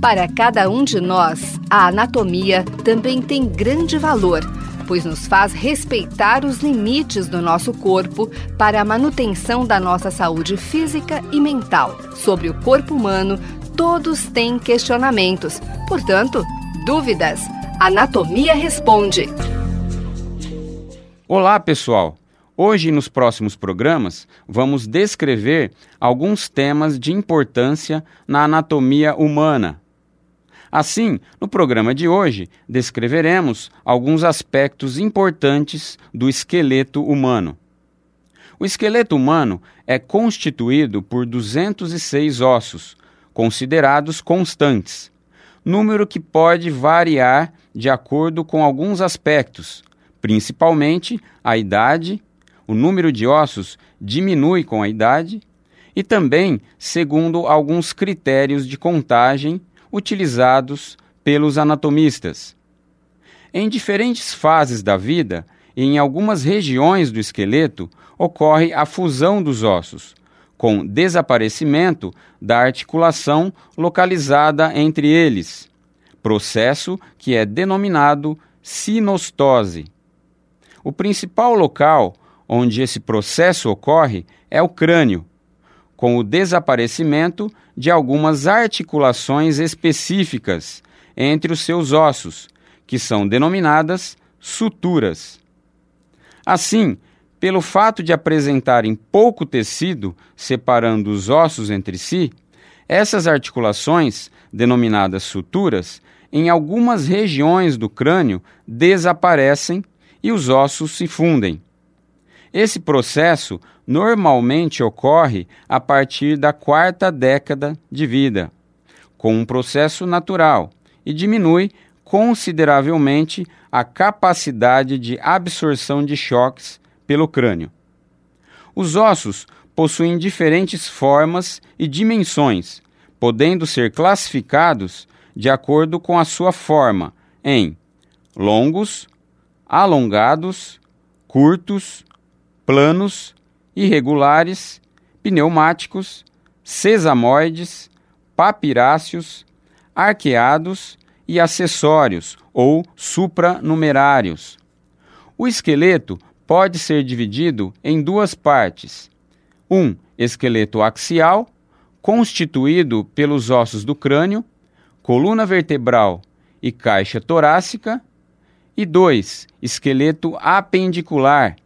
Para cada um de nós, a anatomia também tem grande valor, pois nos faz respeitar os limites do nosso corpo para a manutenção da nossa saúde física e mental. Sobre o corpo humano, todos têm questionamentos, portanto, dúvidas. Anatomia Responde. Olá, pessoal! Hoje, nos próximos programas, vamos descrever alguns temas de importância na anatomia humana. Assim, no programa de hoje, descreveremos alguns aspectos importantes do esqueleto humano. O esqueleto humano é constituído por 206 ossos, considerados constantes, número que pode variar de acordo com alguns aspectos, principalmente a idade, o número de ossos diminui com a idade e também segundo alguns critérios de contagem utilizados pelos anatomistas. Em diferentes fases da vida e em algumas regiões do esqueleto ocorre a fusão dos ossos, com desaparecimento da articulação localizada entre eles, processo que é denominado sinostose. O principal local onde esse processo ocorre é o crânio, com o desaparecimento de algumas articulações específicas entre os seus ossos, que são denominadas suturas. Assim, pelo fato de apresentarem pouco tecido separando os ossos entre si, essas articulações, denominadas suturas, em algumas regiões do crânio desaparecem e os ossos se fundem. Esse processo normalmente ocorre a partir da quarta década de vida, com um processo natural, e diminui consideravelmente a capacidade de absorção de choques pelo crânio. Os ossos possuem diferentes formas e dimensões, podendo ser classificados de acordo com a sua forma em longos, alongados, curtos, planos, irregulares, pneumáticos, sesamoides, papiráceos, arqueados e acessórios ou supranumerários. O esqueleto pode ser dividido em duas partes. Um esqueleto axial, constituído pelos ossos do crânio, coluna vertebral e caixa torácica, e dois esqueleto apendicular,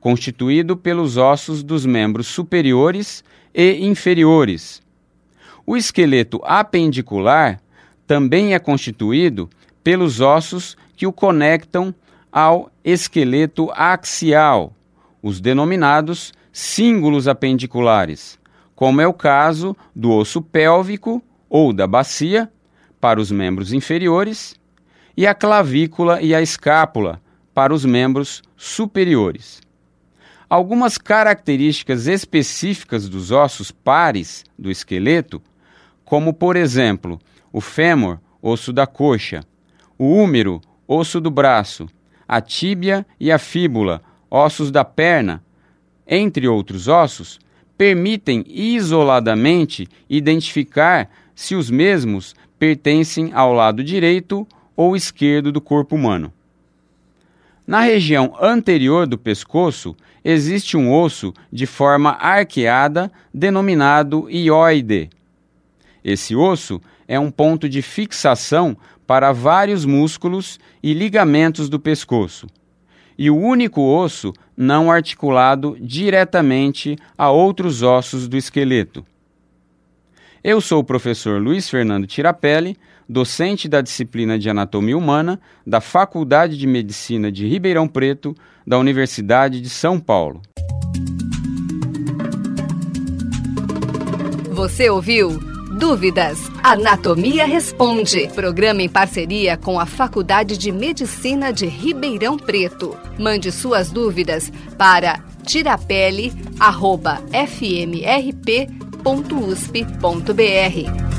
constituído pelos ossos dos membros superiores e inferiores. O esqueleto apendicular também é constituído pelos ossos que o conectam ao esqueleto axial, os denominados cíngulos apendiculares, como é o caso do osso pélvico ou da bacia para os membros inferiores e a clavícula e a escápula para os membros superiores. Algumas características específicas dos ossos pares do esqueleto, como por exemplo o fêmur, osso da coxa, o húmero, osso do braço, a tíbia e a fíbula, ossos da perna, entre outros ossos, permitem isoladamente identificar se os mesmos pertencem ao lado direito ou esquerdo do corpo humano. Na região anterior do pescoço existe um osso de forma arqueada denominado ióide. Esse osso é um ponto de fixação para vários músculos e ligamentos do pescoço, e o único osso não articulado diretamente a outros ossos do esqueleto. Eu sou o professor Luiz Fernando Tirapelli, docente da disciplina de Anatomia Humana da Faculdade de Medicina de Ribeirão Preto, da Universidade de São Paulo. Você ouviu? Dúvidas? Anatomia Responde. Programa em parceria com a Faculdade de Medicina de Ribeirão Preto. Mande suas dúvidas para tirapele.fmrp.usp.br.